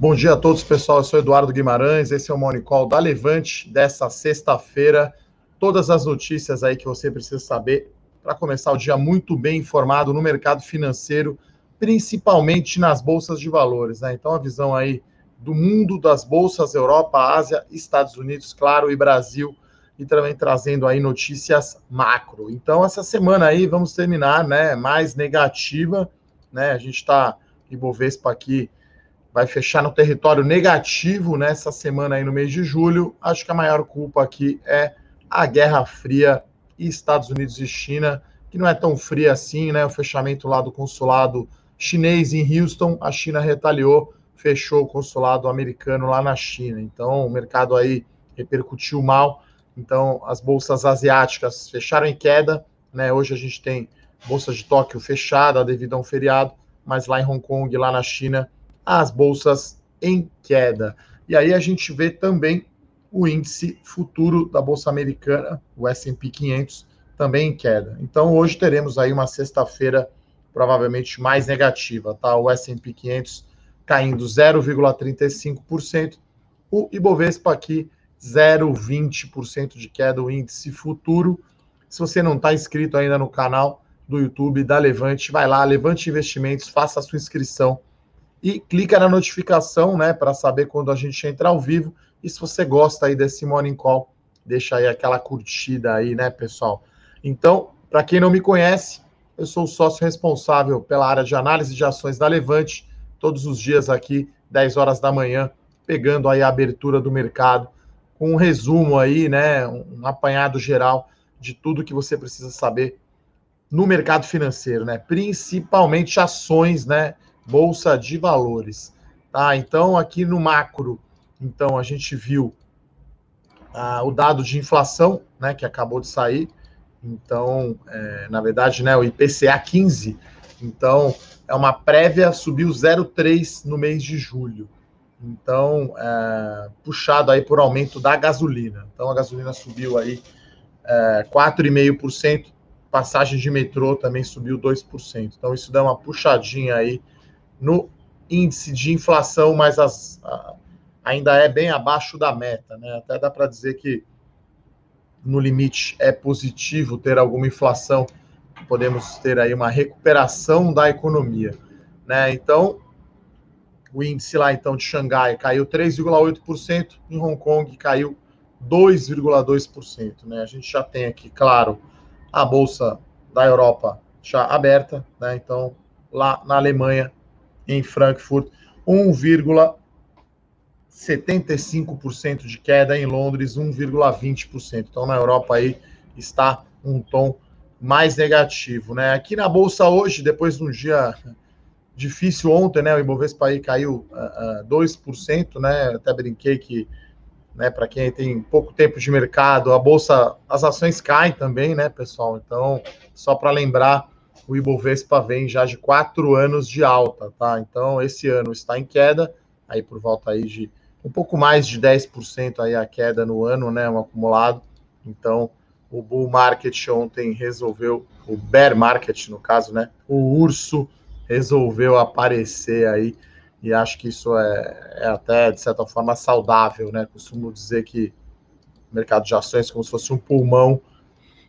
Bom dia a todos, pessoal. Eu sou Eduardo Guimarães, esse é o Morning Call da Levante dessa sexta-feira. Todas as notícias aí que você precisa saber para começar o dia muito bem informado no mercado financeiro, principalmente nas bolsas de valores. Né? Então, a visão aí do mundo das bolsas, Europa, Ásia, Estados Unidos, claro, e Brasil, e também trazendo aí notícias macro. Então, essa semana aí vamos terminar né, mais negativa. Né? A gente está, Ibovespa aqui vai fechar no território negativo nessa semana aí no mês de julho. Acho que a maior culpa aqui é a Guerra Fria e Estados Unidos e China, que não é tão fria assim, né? O fechamento lá do consulado chinês em Houston, a China retaliou, fechou o consulado americano lá na China. Então, o mercado aí repercutiu mal. Então, as bolsas asiáticas fecharam em queda, né? Hoje a gente tem bolsa de Tóquio fechada devido a um feriado, mas lá em Hong Kong, lá na China, as bolsas em queda. E aí a gente vê também o índice futuro da bolsa americana, o S&P 500, também em queda. Então hoje teremos aí uma sexta-feira provavelmente mais negativa, tá? O S&P 500 caindo 0,35%, o Ibovespa aqui 0,20% de queda, o índice futuro. Se você não está inscrito ainda no canal do YouTube da Levante, vai lá, Levante Investimentos, faça a sua inscrição e clica na notificação, né, para saber quando a gente entra ao vivo. E se você gosta aí desse Morning Call, deixa aí aquela curtida aí, né, pessoal? Então, para quem não me conhece, eu sou o sócio responsável pela área de análise de ações da Levante, todos os dias aqui, 10 horas da manhã, pegando aí a abertura do mercado, com um resumo aí, né, um apanhado geral de tudo que você precisa saber no mercado financeiro, né? Principalmente ações, né? Bolsa de valores. Tá? Então, aqui no macro, então a gente viu ah, o dado de inflação, né, que acabou de sair. Então, é, na verdade, né, o IPCA 15. Então, é uma prévia, subiu 0,3 no mês de julho. Então, é, puxado aí por aumento da gasolina. Então, a gasolina subiu aí é, 4,5%, passagem de metrô também subiu 2%. Então, isso dá uma puxadinha aí no índice de inflação, mas as, a, ainda é bem abaixo da meta, né? Até dá para dizer que no limite é positivo ter alguma inflação, podemos ter aí uma recuperação da economia, né? Então, o índice lá então de Xangai caiu 3,8%, em Hong Kong caiu 2,2%, né? A gente já tem aqui, claro, a bolsa da Europa já aberta, né? Então, lá na Alemanha em Frankfurt, 1,75% de queda, em Londres 1,20%. Então na Europa aí está um tom mais negativo, né? Aqui na bolsa hoje, depois de um dia difícil ontem, né? O Ibovespa aí caiu uh, uh, 2%, né? Até brinquei que, né, para quem tem pouco tempo de mercado, a bolsa, as ações caem também, né, pessoal? Então, só para lembrar, o Ibovespa vem já de quatro anos de alta, tá? Então, esse ano está em queda, aí por volta aí de um pouco mais de 10% aí a queda no ano, né? Um acumulado. Então, o bull market ontem resolveu, o bear market no caso, né? O urso resolveu aparecer aí e acho que isso é, é até de certa forma saudável, né? Costumo dizer que o mercado de ações é como se fosse um pulmão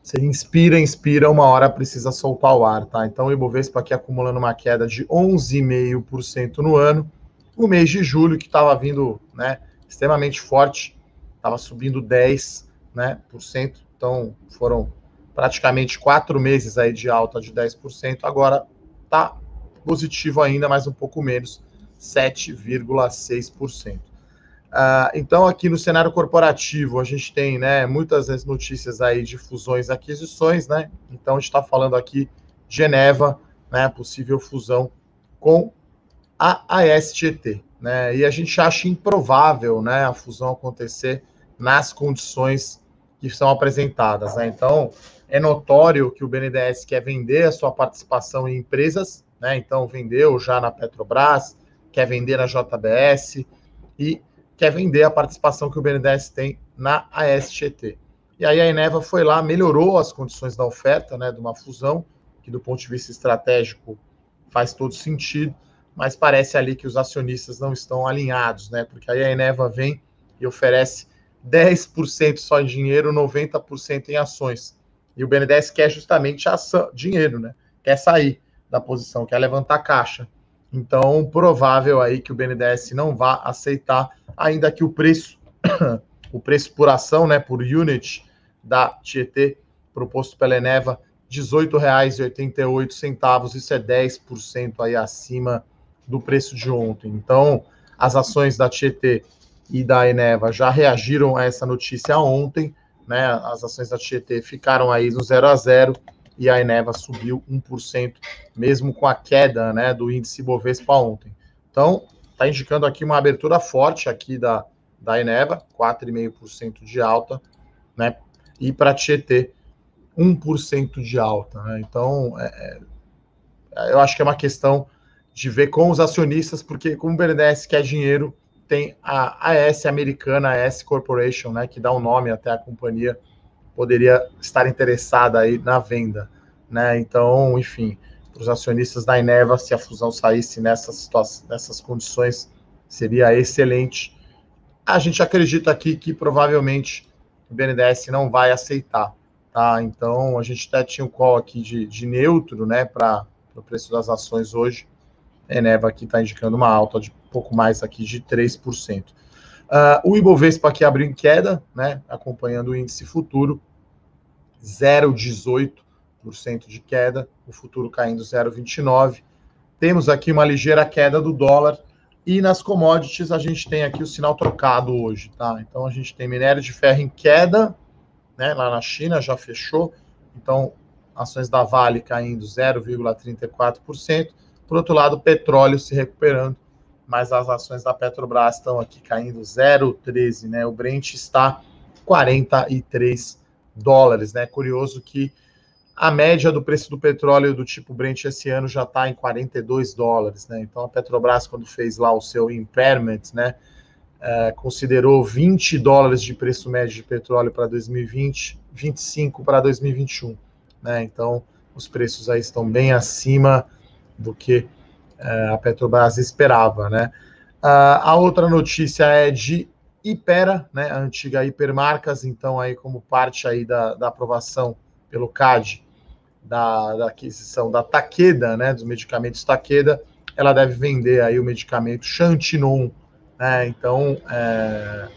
você inspira, inspira, uma hora precisa soltar o ar, tá? Então o Ibovespa aqui acumulando uma queda de 11,5% no ano. O mês de julho, que estava vindo né, extremamente forte, estava subindo 10%, né, por cento. Então foram praticamente quatro meses aí de alta de 10%. Agora tá positivo ainda, mas um pouco menos, 7,6%. Uh, então, aqui no cenário corporativo, a gente tem né, muitas notícias aí de fusões e aquisições, né? Então, a gente está falando aqui de Geneva, né? Possível fusão com a ASGT, né? E a gente acha improvável, né, a fusão acontecer nas condições que são apresentadas, né? Então, é notório que o BNDES quer vender a sua participação em empresas, né? Então, vendeu já na Petrobras, quer vender na JBS e quer vender a participação que o BNDES tem na ASGT. E aí a Eneva foi lá, melhorou as condições da oferta, né, de uma fusão, que do ponto de vista estratégico faz todo sentido, mas parece ali que os acionistas não estão alinhados, né? Porque aí a Eneva vem e oferece 10% só em dinheiro, 90% em ações. E o BNDES quer justamente ação, dinheiro, né? Quer sair da posição, quer levantar caixa. Então, provável aí que o BNDES não vá aceitar, ainda que o preço, o preço por ação, né, por unit da Tietê, proposto pela Eneva, R$ 18,88, isso é 10% aí acima do preço de ontem. Então, as ações da Tietê e da Eneva já reagiram a essa notícia ontem, né? As ações da Tietê ficaram aí no 0 a 0 e a Eneva subiu 1%, mesmo com a queda, né, do índice Bovespa ontem. Então, está indicando aqui uma abertura forte aqui da, da Eneva, 4,5% de alta, né? E para Tietê, 1% de alta, né? Então, é, é, eu acho que é uma questão de ver com os acionistas, porque como o BNDES quer dinheiro, tem a AS americana, a AS Corporation, né, que dá o um nome até a companhia, poderia estar interessada aí na venda, né? Então, enfim, para os acionistas da Eneva, se a fusão saísse nessas situações, nessas condições, seria excelente. A gente acredita aqui que provavelmente o BNDES não vai aceitar, tá? Então, a gente até tinha um call aqui de, de neutro, né, para o preço das ações hoje. A Eneva aqui está indicando uma alta de pouco mais aqui de 3%. Uh, o Ibovespa aqui abriu em queda, né, acompanhando o índice futuro, 0,18% de queda, o futuro caindo 0,29%. Temos aqui uma ligeira queda do dólar, e nas commodities a gente tem aqui o sinal trocado hoje, tá? Então a gente tem minério de ferro em queda, né, lá na China já fechou, então ações da Vale caindo 0,34%. Por outro lado, petróleo se recuperando, mas as ações da Petrobras estão aqui caindo 0,13, né? O Brent está 43 dólares, né? Curioso que a média do preço do petróleo do tipo Brent esse ano já está em 42 dólares, né? Então a Petrobras, quando fez lá o seu impairment, né? É, considerou 20 dólares de preço médio de petróleo para 2020, 25 para 2021, né? Então os preços aí estão bem acima do que a Petrobras esperava, né? a outra notícia é de Ipera, né, a antiga Hipermarcas, então aí como parte aí da, da aprovação pelo CAD da, da, aquisição da Takeda, né, dos medicamentos Takeda, ela deve vender aí o medicamento Xantinon, né, então é,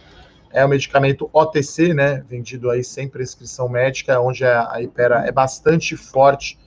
é um medicamento OTC, né, vendido aí sem prescrição médica, onde a, a Ipera é bastante forte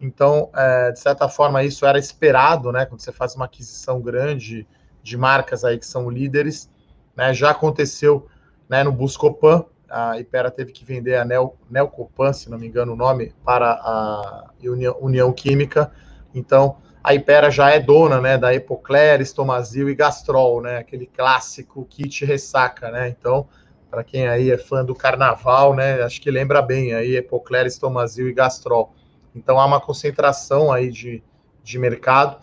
então, é, de certa forma, isso era esperado, né? Quando você faz uma aquisição grande de marcas aí que são líderes, né? Já aconteceu né, no Buscopan, a Ipera teve que vender a Nel, Nelcopan, se não me engano o nome, para a União, União Química. Então, a Ipera já é dona, né, da Epocler, Estomazil e Gastrol, né? Aquele clássico kit ressaca, né? Então, para quem aí é fã do carnaval, né, acho que lembra bem aí Epocler, Estomazil e Gastrol. Então há uma concentração aí de, de mercado.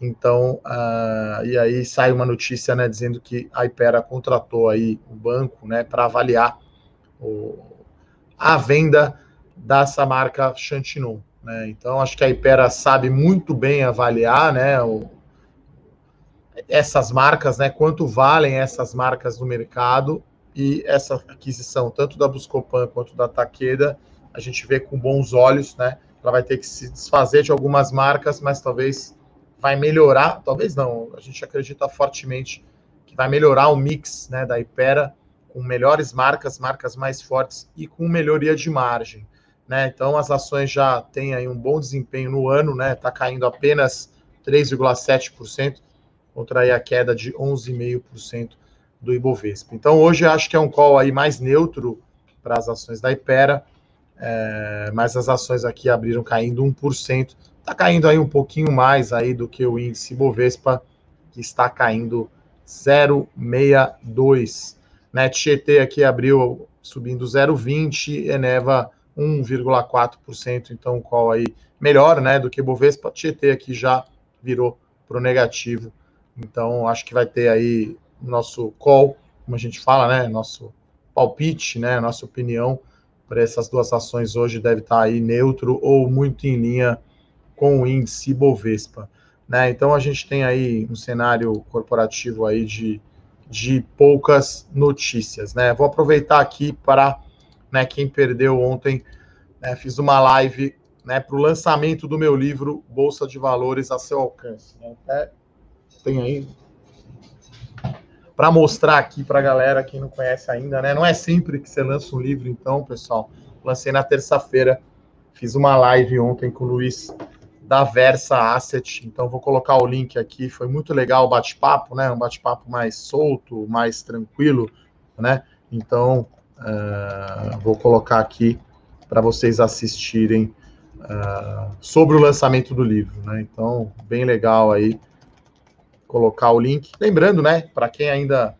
Então, uh, e aí sai uma notícia, né, dizendo que a Ipera contratou aí o banco, né, para avaliar o, a venda dessa marca Chantinon, né? Então, acho que a Ipera sabe muito bem avaliar, né, o, essas marcas, né, quanto valem essas marcas no mercado e essa aquisição tanto da Buscopan quanto da Takeda, a gente vê com bons olhos, né? Ela vai ter que se desfazer de algumas marcas, mas talvez vai melhorar, talvez não, a gente acredita fortemente que vai melhorar o mix né, da Ipera com melhores marcas, marcas mais fortes e com melhoria de margem. Né? Então as ações já têm aí um bom desempenho no ano, né? Está caindo apenas 3,7% contra aí a queda de 11,5% do Ibovespa. Então hoje acho que é um call aí mais neutro para as ações da Ipera é, mas as ações aqui abriram caindo 1%. Está caindo aí um pouquinho mais aí do que o índice Bovespa, que está caindo 0,62. Né? Tietê aqui abriu subindo 0,20, Eneva 1,4%, então qual aí melhor, né, do que Bovespa. Tietê aqui já virou para o negativo. Então acho que vai ter aí nosso call, como a gente fala, né, nosso palpite, né, nossa opinião para essas duas ações hoje deve estar aí neutro ou muito em linha com o índice Bovespa. né? Então a gente tem aí um cenário corporativo aí de, de poucas notícias, né? Vou aproveitar aqui para, né, quem perdeu ontem, né, fiz uma live, né, para o lançamento do meu livro Bolsa de Valores a seu alcance. Né? Tem aí para mostrar aqui para a galera, quem não conhece ainda, né? Não é sempre que você lança um livro, então, pessoal. Lancei na terça-feira, fiz uma live ontem com o Luiz da Versa Asset, então vou colocar o link aqui. Foi muito legal o bate-papo, né? Um bate-papo mais solto, mais tranquilo, né? Então, uh, vou colocar aqui para vocês assistirem uh, sobre o lançamento do livro, né? Então, bem legal aí colocar o link. Lembrando, né, para quem ainda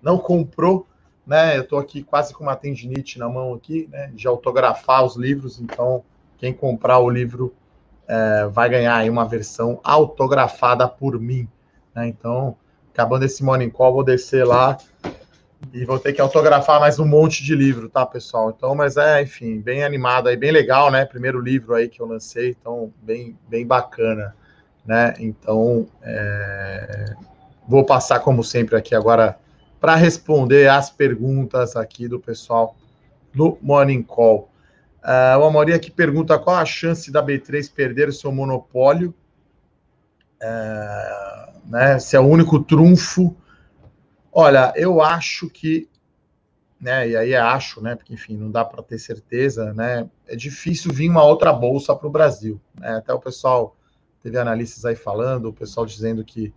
não comprou, né, eu estou aqui quase com uma tendinite na mão aqui, né, de autografar os livros, então quem comprar o livro é, vai ganhar aí uma versão autografada por mim, né, então acabando esse morning call, vou descer lá e vou ter que autografar mais um monte de livro, tá, pessoal? Então, mas é, enfim, bem animado aí, bem legal, né? Primeiro livro aí que eu lancei, então bem, bem bacana né? Então, é... vou passar, como sempre, aqui agora para responder as perguntas aqui do pessoal no Morning Call. Uh, o Amorim aqui pergunta qual a chance da B3 perder o seu monopólio, uh, né, se é o único trunfo. Olha, eu acho que, né, e aí é acho, né, porque enfim, não dá para ter certeza, né, é difícil vir uma outra bolsa para o Brasil. Né, até o pessoal teve analistas aí falando, o pessoal dizendo que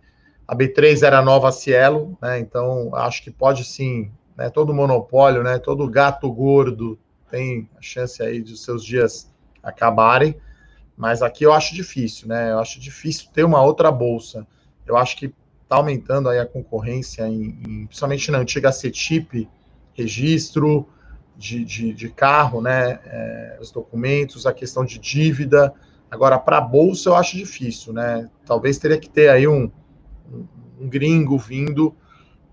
a B3 era nova Cielo, né? Então acho que pode sim, né? Todo monopólio, né? Todo gato gordo tem a chance aí de seus dias acabarem, mas aqui eu acho difícil, né? Eu acho difícil ter uma outra bolsa. Eu acho que está aumentando aí a concorrência, em, em, principalmente na antiga CETIP, registro de, de, de carro, né? É, os documentos, a questão de dívida. Agora, para a bolsa, eu acho difícil, né? Talvez teria que ter aí um, um, gringo vindo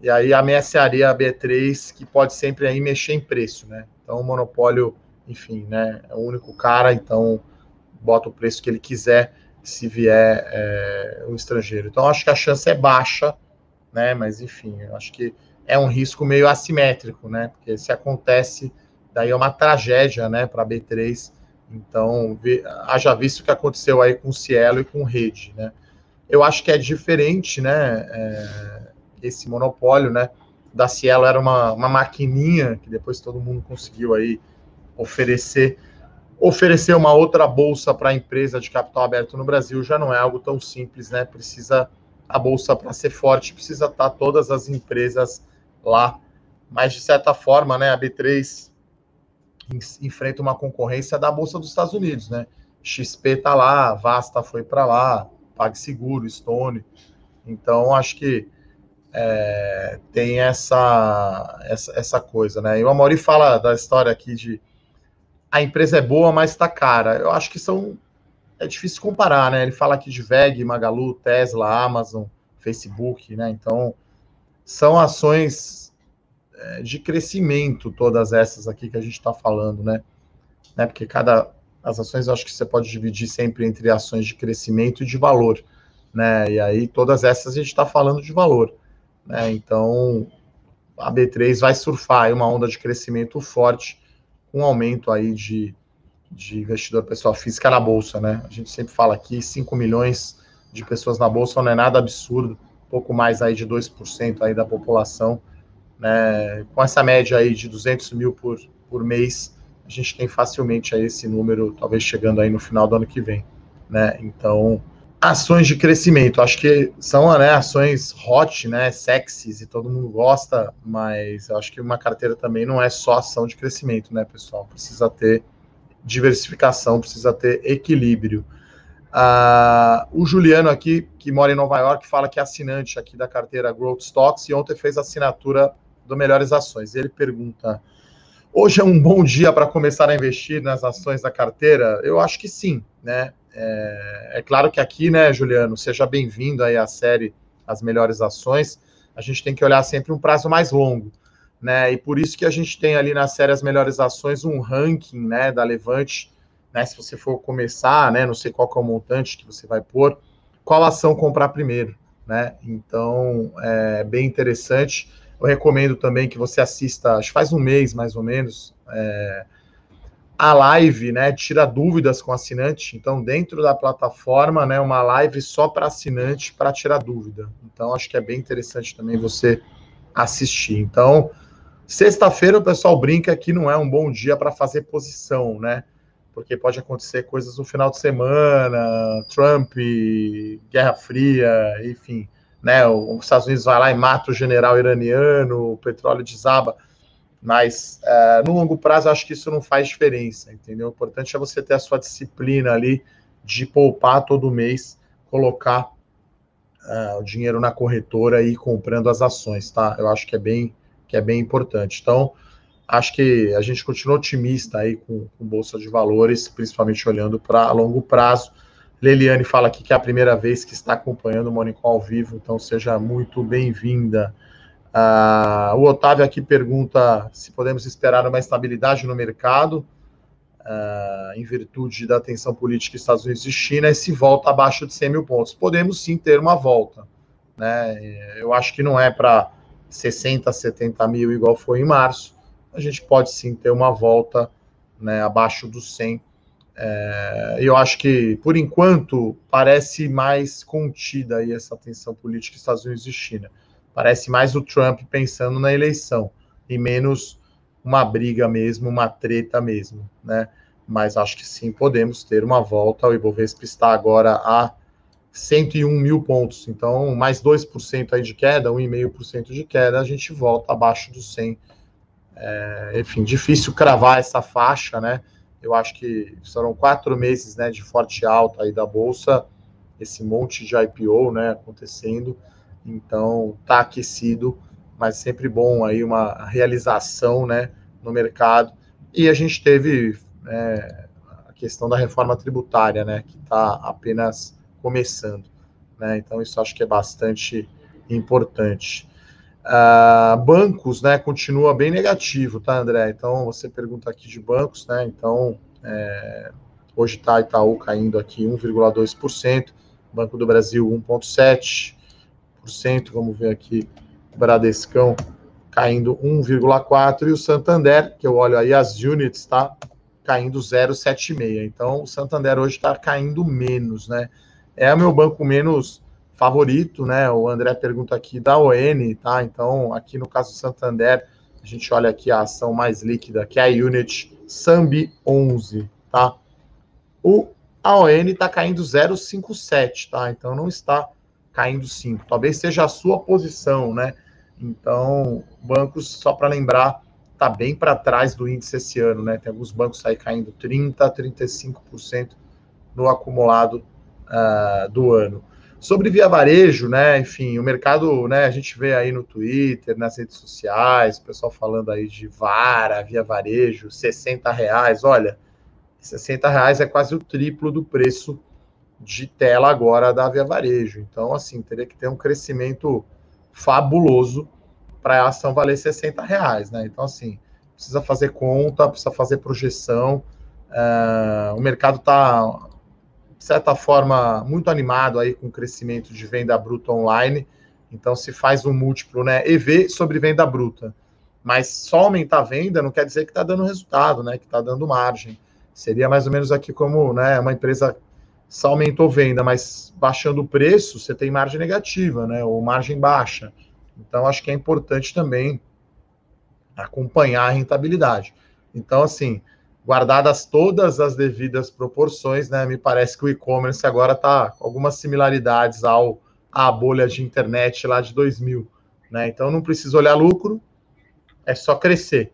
e aí ameaçaria a B3, que pode sempre aí mexer em preço, né? Então, o monopólio, enfim, né? É o único cara, então bota o preço que ele quiser se vier é, um estrangeiro. Então, acho que a chance é baixa, né? Mas, enfim, eu acho que é um risco meio assimétrico, né? Porque se acontece, daí é uma tragédia, né, para a B3 então, haja visto o que aconteceu aí com o Cielo e com o Rede, né? Eu acho que é diferente, né? É, esse monopólio, né? Da Cielo era uma, uma maquininha que depois todo mundo conseguiu aí oferecer. Oferecer uma outra bolsa para a empresa de capital aberto no Brasil já não é algo tão simples, né? Precisa a bolsa para ser forte, precisa estar tá todas as empresas lá. Mas de certa forma, né? A B3 enfrenta uma concorrência da Bolsa dos Estados Unidos, né? XP tá lá, Vasta foi para lá, PagSeguro, Stone. Então, acho que é, tem essa, essa, essa coisa, né? E o Amori fala da história aqui de a empresa é boa, mas está cara. Eu acho que são. É difícil comparar, né? Ele fala aqui de VEG, Magalu, Tesla, Amazon, Facebook, né? Então, são ações de crescimento, todas essas aqui que a gente está falando, né? né? Porque cada. As ações eu acho que você pode dividir sempre entre ações de crescimento e de valor, né? E aí todas essas a gente está falando de valor, né? Então a B3 vai surfar uma onda de crescimento forte, com um aumento aí de, de investidor pessoal física na bolsa, né? A gente sempre fala aqui 5 milhões de pessoas na bolsa não é nada absurdo, pouco mais aí de 2% aí da população né, com essa média aí de 200 mil por, por mês, a gente tem facilmente aí esse número, talvez chegando aí no final do ano que vem, né? Então, ações de crescimento, acho que são né, ações hot, né, sexys e todo mundo gosta, mas acho que uma carteira também não é só ação de crescimento, né, pessoal? Precisa ter diversificação, precisa ter equilíbrio. Uh, o Juliano aqui, que mora em Nova York, fala que é assinante aqui da carteira Growth Stocks e ontem fez assinatura do Melhores Ações. Ele pergunta: hoje é um bom dia para começar a investir nas ações da carteira? Eu acho que sim, né? É, é claro que aqui, né, Juliano, seja bem-vindo aí à série As Melhores Ações. A gente tem que olhar sempre um prazo mais longo, né? E por isso que a gente tem ali na série As Melhores Ações um ranking, né, da Levante, né? Se você for começar, né, não sei qual é o montante que você vai pôr, qual ação comprar primeiro, né? Então, é bem interessante. Eu recomendo também que você assista, acho que faz um mês mais ou menos, é, a live, né? Tira dúvidas com assinante. Então, dentro da plataforma, né? Uma live só para assinante para tirar dúvida. Então, acho que é bem interessante também você assistir. Então, sexta-feira o pessoal brinca que não é um bom dia para fazer posição, né? Porque pode acontecer coisas no final de semana, Trump, Guerra Fria, enfim, né? Os Estados Unidos vai lá e mata o general iraniano, o petróleo desaba. Mas é, no longo prazo, acho que isso não faz diferença, entendeu? O importante é você ter a sua disciplina ali de poupar todo mês, colocar uh, o dinheiro na corretora e ir comprando as ações, tá? Eu acho que é bem, que é bem importante. Então, acho que a gente continua otimista aí com, com Bolsa de Valores, principalmente olhando para longo prazo. Leliane fala aqui que é a primeira vez que está acompanhando o Call ao vivo, então seja muito bem-vinda. Uh, o Otávio aqui pergunta se podemos esperar uma estabilidade no mercado, uh, em virtude da tensão política Estados Unidos e China, e se volta abaixo de 100 mil pontos. Podemos sim ter uma volta. Né? Eu acho que não é para 60, 70 mil igual foi em março. A gente pode sim ter uma volta né, abaixo dos 100. É, eu acho que, por enquanto, parece mais contida aí essa tensão política Estados Unidos e China. Parece mais o Trump pensando na eleição e menos uma briga mesmo, uma treta mesmo, né? Mas acho que sim, podemos ter uma volta. O Ibovespa está agora a 101 mil pontos, então mais 2% aí de queda, 1,5% de queda, a gente volta abaixo dos 100. É, enfim, difícil cravar essa faixa, né? Eu acho que serão quatro meses né, de forte alta aí da Bolsa, esse monte de IPO né, acontecendo. Então, tá aquecido, mas sempre bom aí uma realização, né, no mercado. E a gente teve né, a questão da reforma tributária, né, que está apenas começando, né. Então, isso acho que é bastante importante. Uh, bancos, né, continua bem negativo, tá, André? Então, você pergunta aqui de bancos, né? Então, é, hoje está Itaú caindo aqui 1,2%, Banco do Brasil 1,7%, Vamos ver aqui, Bradescão caindo 1,4%, e o Santander, que eu olho aí as units, tá? Caindo 0,76. Então, o Santander hoje está caindo menos, né? É o meu banco menos favorito, né? O André pergunta aqui da ON, tá? Então, aqui no caso do Santander, a gente olha aqui a ação mais líquida, que é a unit Sambi 11, tá? O AON está caindo 0,57, tá? Então, não está caindo 5. Talvez seja a sua posição, né? Então, bancos, só para lembrar, está bem para trás do índice esse ano, né? Tem alguns bancos aí caindo 30%, 35% no acumulado uh, do ano. Sobre via varejo, né? Enfim, o mercado, né? A gente vê aí no Twitter, nas redes sociais, o pessoal falando aí de vara, via varejo, 60 reais. Olha, 60 reais é quase o triplo do preço de tela agora da Via Varejo. Então, assim, teria que ter um crescimento fabuloso para a ação valer 60 reais, né? Então, assim, precisa fazer conta, precisa fazer projeção. Uh, o mercado está, de certa forma, muito animado aí com o crescimento de venda bruta online. Então, se faz um múltiplo, né? EV sobre venda bruta. Mas só aumentar a venda não quer dizer que está dando resultado, né? Que está dando margem. Seria mais ou menos aqui como né, uma empresa só aumentou venda, mas baixando o preço, você tem margem negativa, né? Ou margem baixa. Então, acho que é importante também acompanhar a rentabilidade. Então, assim, guardadas todas as devidas proporções, né? Me parece que o e-commerce agora está com algumas similaridades ao à bolha de internet lá de 2000, né? Então, não precisa olhar lucro, é só crescer.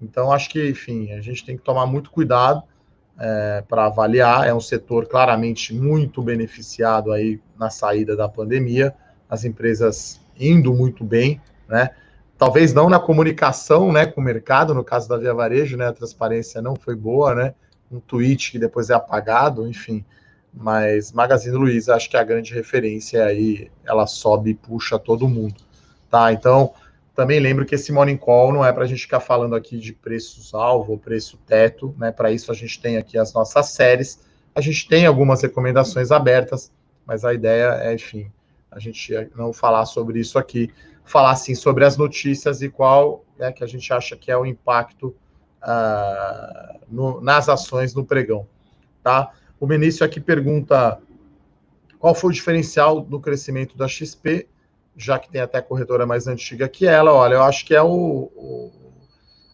Então, acho que, enfim, a gente tem que tomar muito cuidado é, para avaliar. É um setor claramente muito beneficiado aí na saída da pandemia, as empresas indo muito bem, né? Talvez não na comunicação, né, com o mercado, no caso da Via Varejo, né, a transparência não foi boa, né? Um tweet que depois é apagado, enfim. Mas Magazine Luiza, acho que é a grande referência aí, ela sobe e puxa todo mundo, tá? Então, também lembro que esse morning call não é para a gente ficar falando aqui de preço-alvo ou preço-teto, né? Para isso a gente tem aqui as nossas séries. A gente tem algumas recomendações abertas, mas a ideia é, enfim, a gente não falar sobre isso aqui, falar sim sobre as notícias e qual é que a gente acha que é o impacto uh, no, nas ações no pregão, tá? O Benício aqui pergunta qual foi o diferencial do crescimento da XP, já que tem até corretora mais antiga que ela. Olha, eu acho que é o, o,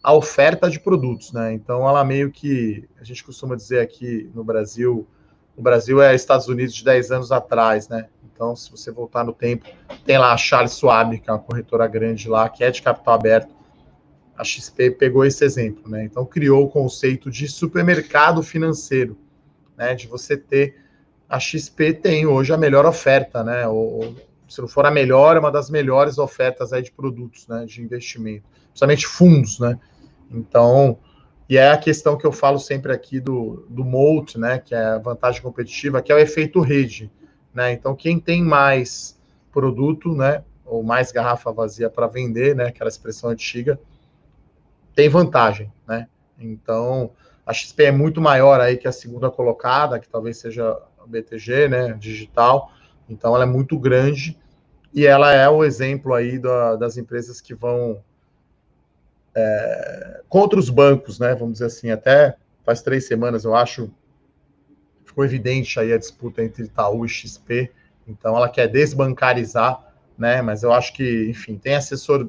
a oferta de produtos, né? Então, ela meio que, a gente costuma dizer aqui no Brasil, o Brasil é Estados Unidos de 10 anos atrás, né? Então, se você voltar no tempo, tem lá a Charles Schwab, que é uma corretora grande lá, que é de capital aberto. A XP pegou esse exemplo, né? Então, criou o conceito de supermercado financeiro né, de você ter a XP tem hoje a melhor oferta, né? Ou, se não for a melhor, é uma das melhores ofertas aí de produtos, né, de investimento, principalmente fundos, né? Então, e é a questão que eu falo sempre aqui do, do MOLT, né, que é a vantagem competitiva, que é o efeito rede, né? Então, quem tem mais produto, né, ou mais garrafa vazia para vender, né, aquela expressão antiga, tem vantagem, né? Então, a XP é muito maior aí que a segunda colocada, que talvez seja a BTG, né, digital. Então ela é muito grande e ela é o exemplo aí da, das empresas que vão é, contra os bancos, né? Vamos dizer assim, até faz três semanas, eu acho, ficou evidente aí a disputa entre Itaú e XP. Então ela quer desbancarizar, né? Mas eu acho que, enfim, tem assessor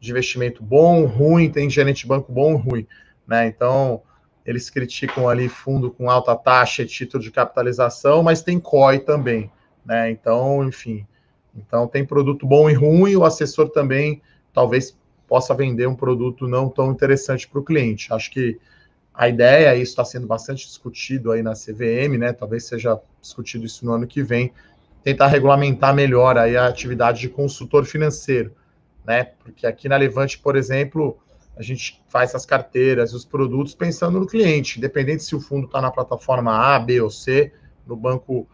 de investimento bom, ruim, tem gerente de banco bom, ruim, né? Então eles criticam ali fundo com alta taxa e título de capitalização, mas tem COI também, né? Então, enfim, então tem produto bom e ruim, o assessor também talvez possa vender um produto não tão interessante para o cliente. Acho que a ideia, isso está sendo bastante discutido aí na CVM, né? Talvez seja discutido isso no ano que vem, tentar regulamentar melhor aí a atividade de consultor financeiro, né? Porque aqui na Levante, por exemplo, a gente faz as carteiras e os produtos pensando no cliente, independente se o fundo está na plataforma A, B ou C, no banco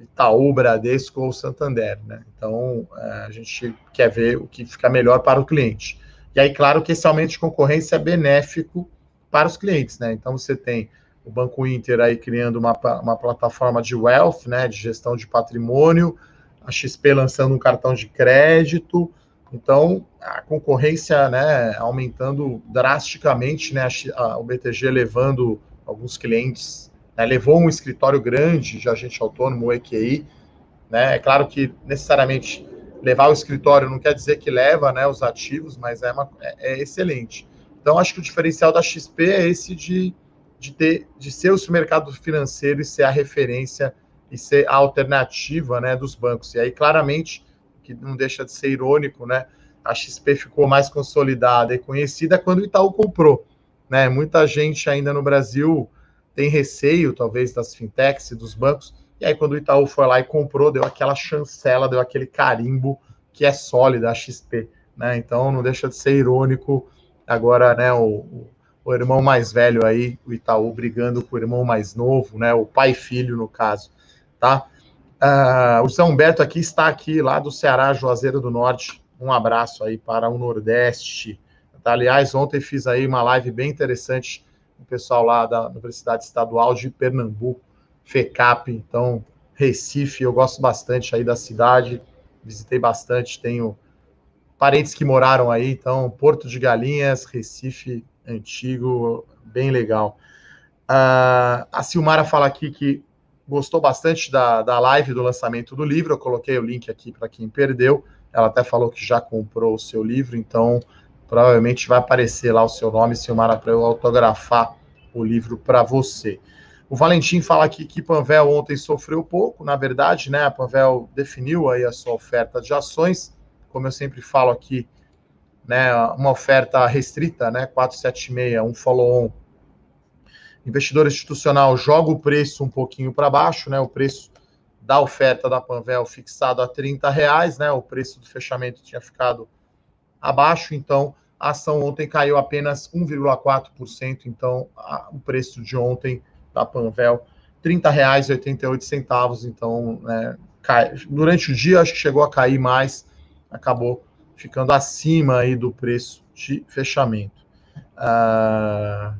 Itaú, Bradesco ou Santander, né? Então, é, a gente quer ver o que fica melhor para o cliente. E aí, claro que esse aumento de concorrência é benéfico para os clientes, né? Então, você tem o Banco Inter aí criando uma, uma plataforma de wealth, né, de gestão de patrimônio, a XP lançando um cartão de crédito, então, a concorrência né, aumentando drasticamente, né, a, o BTG levando alguns clientes, né, levou um escritório grande de agente autônomo, o EQI. Né, é claro que necessariamente levar o escritório não quer dizer que leva né, os ativos, mas é, uma, é, é excelente. Então, acho que o diferencial da XP é esse de, de, ter, de ser o mercado financeiro e ser a referência e ser a alternativa né, dos bancos. E aí, claramente, que não deixa de ser irônico, né? A XP ficou mais consolidada e conhecida quando o Itaú comprou, né? Muita gente ainda no Brasil tem receio, talvez, das fintechs e dos bancos. E aí, quando o Itaú foi lá e comprou, deu aquela chancela, deu aquele carimbo que é sólida a XP, né? Então, não deixa de ser irônico agora, né? O, o irmão mais velho aí, o Itaú, brigando com o irmão mais novo, né? O pai filho, no caso, tá? Uh, o São Humberto aqui está aqui, lá do Ceará, Juazeiro do Norte. Um abraço aí para o Nordeste. Tá? Aliás, ontem fiz aí uma live bem interessante o pessoal lá da Universidade Estadual de Pernambuco, FECAP, então, Recife, eu gosto bastante aí da cidade, visitei bastante, tenho parentes que moraram aí, então, Porto de Galinhas, Recife Antigo, bem legal. Uh, a Silmara fala aqui que gostou bastante da, da live do lançamento do livro. Eu coloquei o link aqui para quem perdeu. Ela até falou que já comprou o seu livro, então provavelmente vai aparecer lá o seu nome, Silmara, para eu autografar o livro para você. O Valentim fala aqui que Panvel ontem sofreu pouco, na verdade, né? A Panvel definiu aí a sua oferta de ações, como eu sempre falo aqui, né? Uma oferta restrita, né? 476, um follow-on investidor institucional joga o preço um pouquinho para baixo, né? O preço da oferta da Panvel fixado a 30 reais, né? O preço do fechamento tinha ficado abaixo, então a ação ontem caiu apenas 1,4%, então a, o preço de ontem da Panvel R$ 30,88, então né, cai, durante o dia acho que chegou a cair mais, acabou ficando acima aí do preço de fechamento. Uh,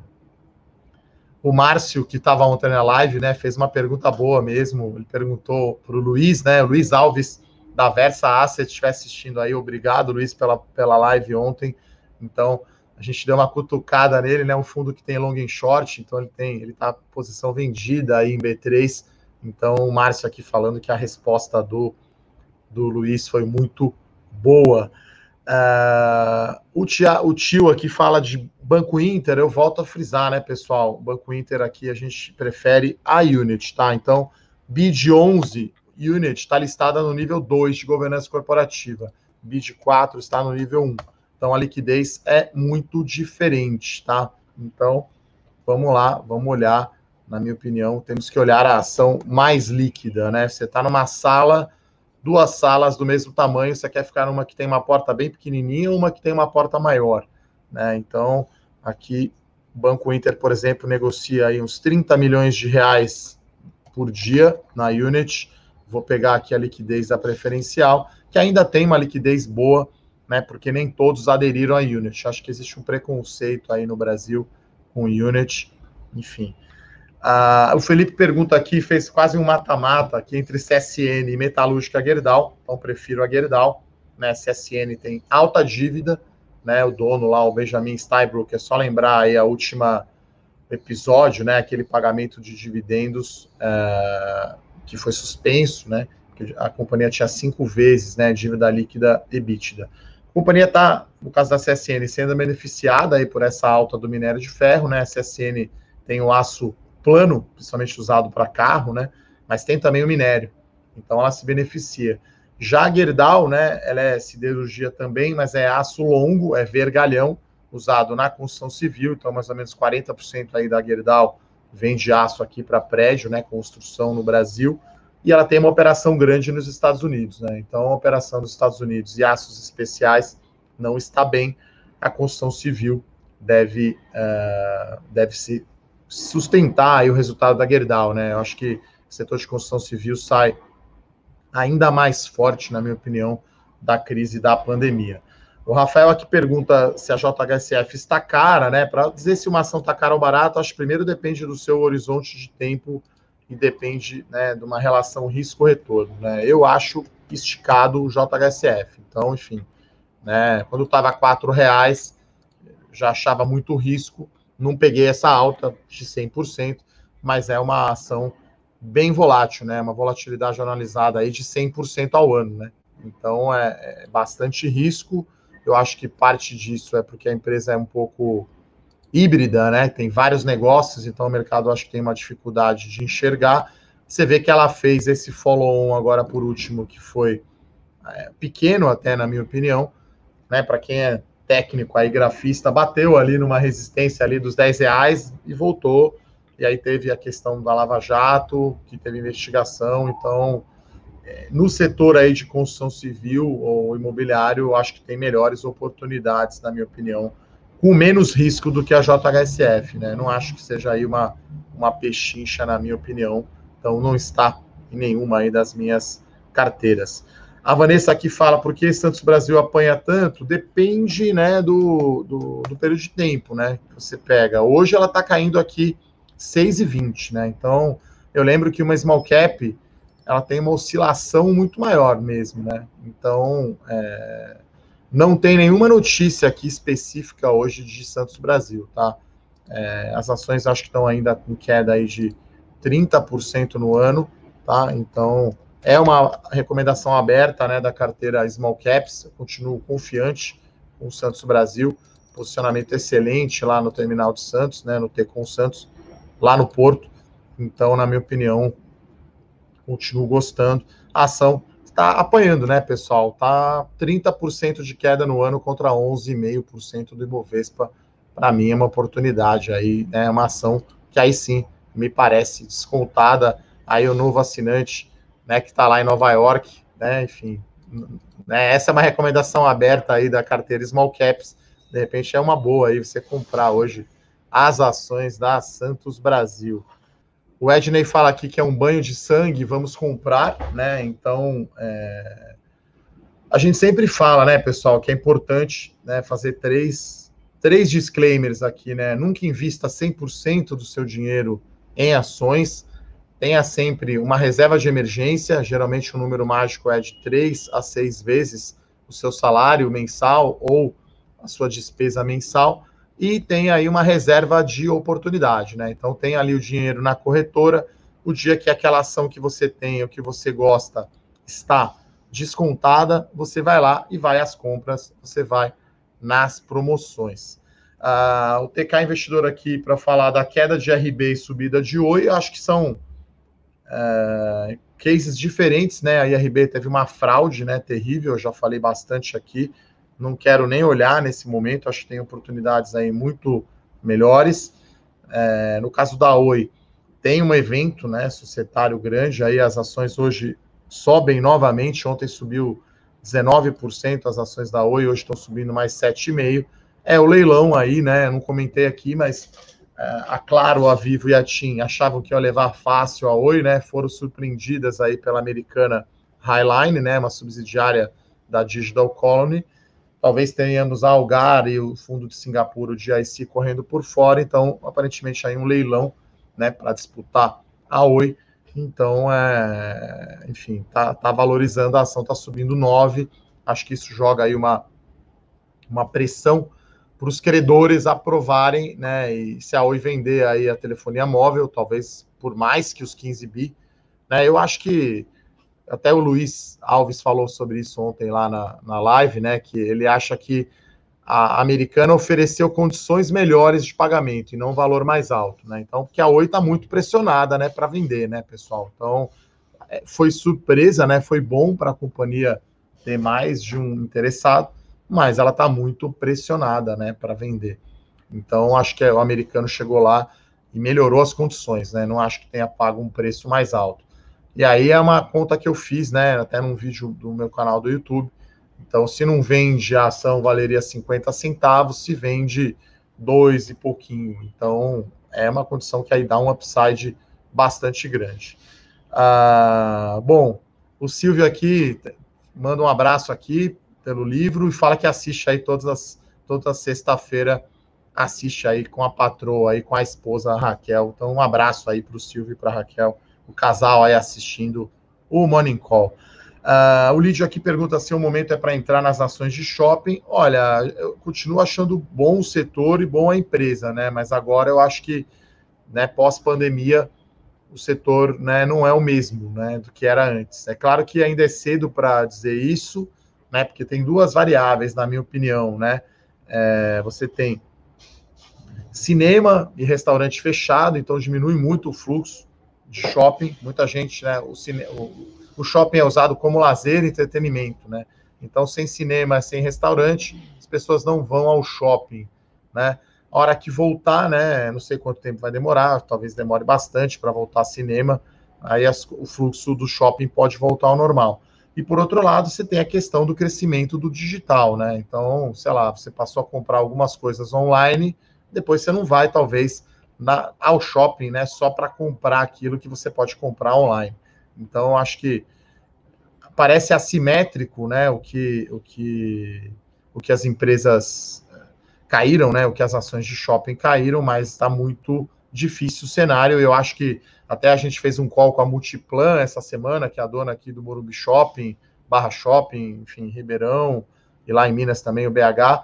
O Márcio, que estava ontem na live, né, fez uma pergunta boa mesmo. Ele perguntou para o Luiz, né, Luiz Alves, da Versa Asset, estiver assistindo aí. Obrigado, Luiz, pela, pela live ontem. Então, a gente deu uma cutucada nele, né? Um fundo que tem long and short, então ele tem, ele tá posição vendida aí em B3. Então, o Márcio aqui falando que a resposta do, do Luiz foi muito boa. Uh, o, tia, o tio aqui fala de Banco Inter, eu volto a frisar, né, pessoal? Banco Inter aqui a gente prefere a Unit, tá? Então, BID 11 Unit está listada no nível 2 de governança corporativa. BID 4 está no nível 1. Então a liquidez é muito diferente, tá? Então, vamos lá, vamos olhar, na minha opinião, temos que olhar a ação mais líquida, né? Você está numa sala, duas salas do mesmo tamanho, você quer ficar numa que tem uma porta bem pequenininha ou uma que tem uma porta maior, né? Então, aqui o Banco Inter, por exemplo, negocia aí uns 30 milhões de reais por dia na Unit. Vou pegar aqui a liquidez da preferencial, que ainda tem uma liquidez boa, né? Porque nem todos aderiram à Unity. Acho que existe um preconceito aí no Brasil com Unity, enfim. Ah, o Felipe pergunta aqui, fez quase um mata-mata aqui entre CSN e Metalúrgica Gerdau, então prefiro a Gerdau, né? CSN tem alta dívida, né? O dono lá, o Benjamin Steinbrook, é só lembrar aí a última episódio, né? Aquele pagamento de dividendos uh, que foi suspenso, né? A companhia tinha cinco vezes, né? Dívida líquida EBITDA. A companhia está, no caso da CSN, sendo beneficiada aí por essa alta do minério de ferro, né? A CSN tem o aço plano, principalmente usado para carro, né? Mas tem também o minério. Então ela se beneficia. Já a Gerdau, né? Ela é siderurgia também, mas é aço longo, é vergalhão, usado na construção civil. Então, mais ou menos 40% aí da Gerdau vem de aço aqui para prédio, né? Construção no Brasil e ela tem uma operação grande nos Estados Unidos, né? Então, a operação nos Estados Unidos e aços especiais não está bem. A construção civil deve, uh, deve se sustentar o resultado da Gerdau, né? Eu acho que o setor de construção civil sai ainda mais forte, na minha opinião, da crise da pandemia. O Rafael aqui pergunta se a JHSF está cara, né? Para dizer se uma ação está cara ou barata, acho que primeiro depende do seu horizonte de tempo e depende né, de uma relação risco-retorno. Né? Eu acho esticado o JHSF. Então, enfim, né, quando estava a reais já achava muito risco, não peguei essa alta de 100%, mas é uma ação bem volátil, né? Uma volatilidade analisada aí de 100% ao ano, né? Então é, é, bastante risco. Eu acho que parte disso é porque a empresa é um pouco híbrida, né? Tem vários negócios, então o mercado acho que tem uma dificuldade de enxergar. Você vê que ela fez esse follow-on agora por último, que foi é, pequeno até, na minha opinião, né? Para quem é técnico aí, grafista, bateu ali numa resistência ali dos 10 reais e voltou. E aí teve a questão da Lava Jato, que teve investigação, então no setor aí de construção civil ou imobiliário, acho que tem melhores oportunidades, na minha opinião, com menos risco do que a JHSF, né? Não acho que seja aí uma, uma pechincha, na minha opinião. Então, não está em nenhuma aí das minhas carteiras. A Vanessa aqui fala, por que Santos Brasil apanha tanto? Depende, né, do, do, do período de tempo, né, que você pega. Hoje ela está caindo aqui 6,20, né, então eu lembro que uma small cap, ela tem uma oscilação muito maior mesmo, né, então é, não tem nenhuma notícia aqui específica hoje de Santos Brasil, tá? É, as ações acho que estão ainda com queda aí de 30% no ano, tá? Então, é uma recomendação aberta, né, da carteira Small Caps, eu continuo confiante com o Santos Brasil, posicionamento excelente lá no terminal de Santos, né, no Tecom Santos, lá no Porto. Então, na minha opinião, continuo gostando. A ação está apanhando, né, pessoal? Tá 30% de queda no ano contra 11,5% do Ibovespa. Para mim é uma oportunidade aí, né, uma ação que aí sim me parece descontada. Aí o novo assinante, né, que está lá em Nova York, né, enfim, né, essa é uma recomendação aberta aí da carteira Small Caps. De repente é uma boa aí você comprar hoje as ações da Santos Brasil. O Edney fala aqui que é um banho de sangue, vamos comprar, né? Então, é... a gente sempre fala, né, pessoal, que é importante né, fazer três três disclaimers aqui, né? Nunca invista 100% do seu dinheiro em ações. Tenha sempre uma reserva de emergência, geralmente o número mágico é de três a seis vezes o seu salário mensal ou a sua despesa mensal e tem aí uma reserva de oportunidade, né? Então tem ali o dinheiro na corretora, o dia que aquela ação que você tem, o que você gosta, está descontada, você vai lá e vai às compras, você vai nas promoções. Uh, o TK Investidor aqui para falar da queda de RB e subida de Oi, acho que são uh, cases diferentes, né? A IRB teve uma fraude, né? Terrível, eu já falei bastante aqui. Não quero nem olhar nesse momento, acho que tem oportunidades aí muito melhores. É, no caso da Oi, tem um evento, né? Societário grande, aí as ações hoje sobem novamente. Ontem subiu 19% as ações da Oi, hoje estão subindo mais 7,5%. É o leilão aí, né? Não comentei aqui, mas é, a Claro, a Vivo e a TIM achavam que ia levar fácil a Oi, né? Foram surpreendidas aí pela americana Highline, né? Uma subsidiária da Digital Colony. Talvez tenhamos a Algar e o fundo de Singapura, o GIC, correndo por fora. Então, aparentemente, aí um leilão, né? Para disputar a Oi. Então, é, enfim, tá, tá valorizando a ação, tá subindo 9. Acho que isso joga aí uma, uma pressão para os credores aprovarem, né? E se a Oi vender aí a telefonia móvel, talvez por mais que os 15 bi, né? Eu acho que até o Luiz Alves falou sobre isso ontem lá na, na live, né? Que ele acha que a americana ofereceu condições melhores de pagamento e não valor mais alto, né? Então, porque a Oi está muito pressionada, né, para vender, né, pessoal? Então, é, foi surpresa, né? Foi bom para a companhia ter mais de um interessado mas ela está muito pressionada, né, para vender. Então, acho que o americano chegou lá e melhorou as condições, né? Não acho que tenha pago um preço mais alto. E aí é uma conta que eu fiz, né, até num vídeo do meu canal do YouTube. Então, se não vende a ação, valeria 50 centavos, se vende dois e pouquinho. Então, é uma condição que aí dá um upside bastante grande. Ah, bom, o Silvio aqui manda um abraço aqui pelo livro e fala que assiste aí todas as toda sexta-feira assiste aí com a patroa aí com a esposa a Raquel. Então um abraço aí para o Silvio e para Raquel, o casal aí assistindo o Morning Call. Uh, o Lídio aqui pergunta se o momento é para entrar nas ações de shopping. Olha, eu continuo achando bom o setor e bom a empresa, né? Mas agora eu acho que, né, pós-pandemia, o setor né, não é o mesmo né, do que era antes. É claro que ainda é cedo para dizer isso, né? Porque tem duas variáveis, na minha opinião, né? É, você tem cinema e restaurante fechado, então diminui muito o fluxo de shopping. Muita gente, né? O, cine, o, o shopping é usado como lazer e entretenimento, né? Então, sem cinema, sem restaurante, as pessoas não vão ao shopping, né? A hora que voltar, né? Não sei quanto tempo vai demorar, talvez demore bastante para voltar ao cinema. Aí as, o fluxo do shopping pode voltar ao normal. E por outro lado, você tem a questão do crescimento do digital, né? Então, sei lá, você passou a comprar algumas coisas online, depois você não vai, talvez, na, ao shopping, né? Só para comprar aquilo que você pode comprar online. Então, acho que parece assimétrico, né? O que, o que, o que as empresas eh, caíram, né? O que as ações de shopping caíram, mas está muito difícil o cenário. Eu acho que até a gente fez um call com a Multiplan essa semana, que é a dona aqui do Morumbi Shopping, Barra Shopping, enfim, Ribeirão, e lá em Minas também o BH.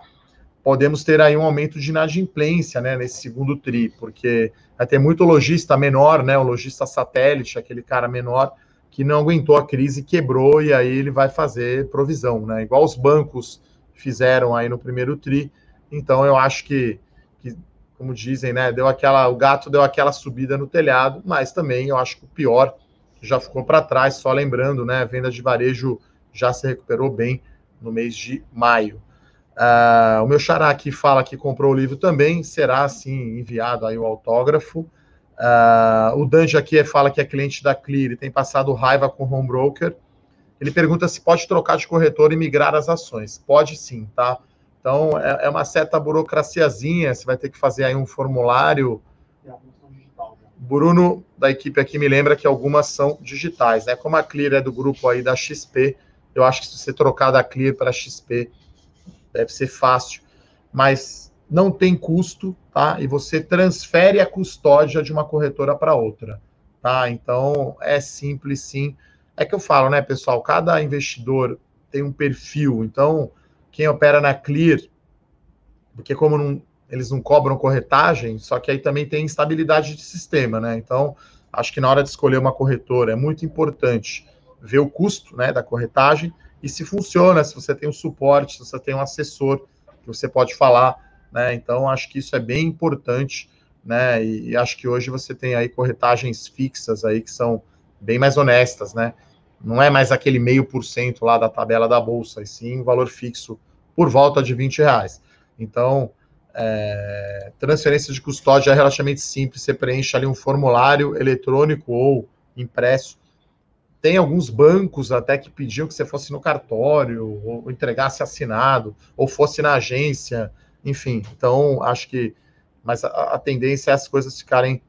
Podemos ter aí um aumento de inadimplência, né, nesse segundo TRI, porque vai ter muito lojista menor, né, o lojista satélite, aquele cara menor, que não aguentou a crise, quebrou, e aí ele vai fazer provisão, né, igual os bancos fizeram aí no primeiro TRI. Então, eu acho que, que como dizem, né? Deu aquela, o gato deu aquela subida no telhado, mas também eu acho que o pior já ficou para trás. Só lembrando, né? A venda de varejo já se recuperou bem no mês de maio. Uh, o meu xará aqui fala que comprou o livro também, será assim enviado aí o autógrafo. Uh, o Danji aqui fala que é cliente da Clear e tem passado raiva com o home broker. Ele pergunta se pode trocar de corretor e migrar as ações. Pode sim, tá? Então, é, é uma certa burocraciazinha, você vai ter que fazer aí um formulário. Bruno, da equipe aqui, me lembra que algumas são digitais, né? Como a Clear é do grupo aí da XP, eu acho que se você trocar da Clear para XP, deve ser fácil. Mas não tem custo, tá? E você transfere a custódia de uma corretora para outra, tá? Então é simples, sim. É que eu falo, né, pessoal? Cada investidor tem um perfil. Então, quem opera na Clear, porque como não, eles não cobram corretagem, só que aí também tem instabilidade de sistema, né? Então, acho que na hora de escolher uma corretora é muito importante ver o custo, né, da corretagem e se funciona, se você tem um suporte, se você tem um assessor que você pode falar né? Então acho que isso é bem importante, né? E, e, acho que hoje você tem aí corretagens fixas aí que são bem mais honestas, né? Não é mais aquele meio por cento lá da tabela da bolsa, e sim valor fixo por volta de 20 reais. Então, é, transferência de custódia é relativamente simples, você preenche ali um formulário eletrônico ou impresso. Tem alguns bancos até que pediam que você fosse no cartório, ou entregasse assinado, ou fosse na agência, enfim, então acho que. Mas a, a tendência é as coisas ficarem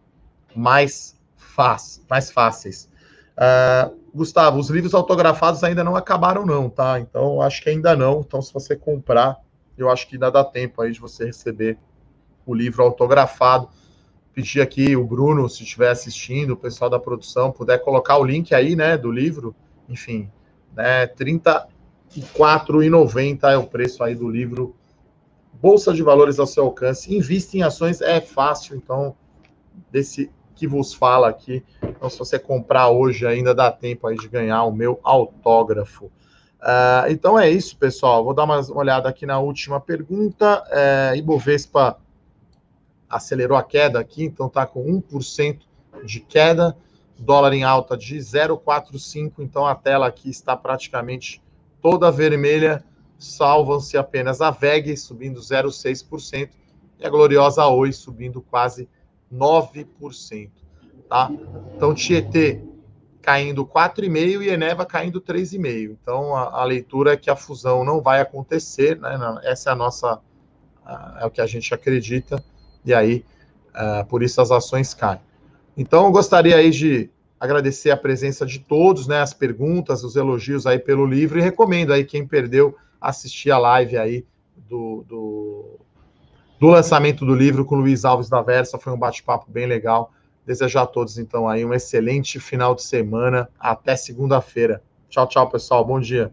mais, fácil, mais fáceis. Uh, Gustavo, os livros autografados ainda não acabaram, não, tá? Então acho que ainda não. Então, se você comprar, eu acho que ainda dá tempo aí de você receber o livro autografado. Pedir aqui o Bruno, se estiver assistindo, o pessoal da produção, puder colocar o link aí, né, do livro. Enfim, né, R$ 34,90 é o preço aí do livro Bolsa de valores ao seu alcance. Invista em ações é fácil, então, desse que vos fala aqui. Então, se você comprar hoje, ainda dá tempo aí de ganhar o meu autógrafo. Uh, então é isso, pessoal. Vou dar uma olhada aqui na última pergunta. É, Ibovespa acelerou a queda aqui, então está com 1% de queda. Dólar em alta de 0,45, então a tela aqui está praticamente toda vermelha salvam-se apenas a VEG, subindo 0,6%, e a gloriosa Oi, subindo quase 9%. Tá? Então, Tietê caindo 4,5% e Eneva caindo 3,5%. Então, a, a, leitura é que a fusão não vai acontecer, né? essa é a nossa, é o que a gente acredita, e aí, uh, por isso as ações caem. Então, eu gostaria aí de agradecer a presença de todos, né, as perguntas, os elogios aí pelo livro, e recomendo aí quem perdeu assistir a live aí do, do, do lançamento do livro com o Luiz Alves da Versa. Foi um bate-papo bem legal. Desejar a todos, então, aí um excelente final de semana. Até segunda-feira. Tchau, tchau, pessoal. Bom dia.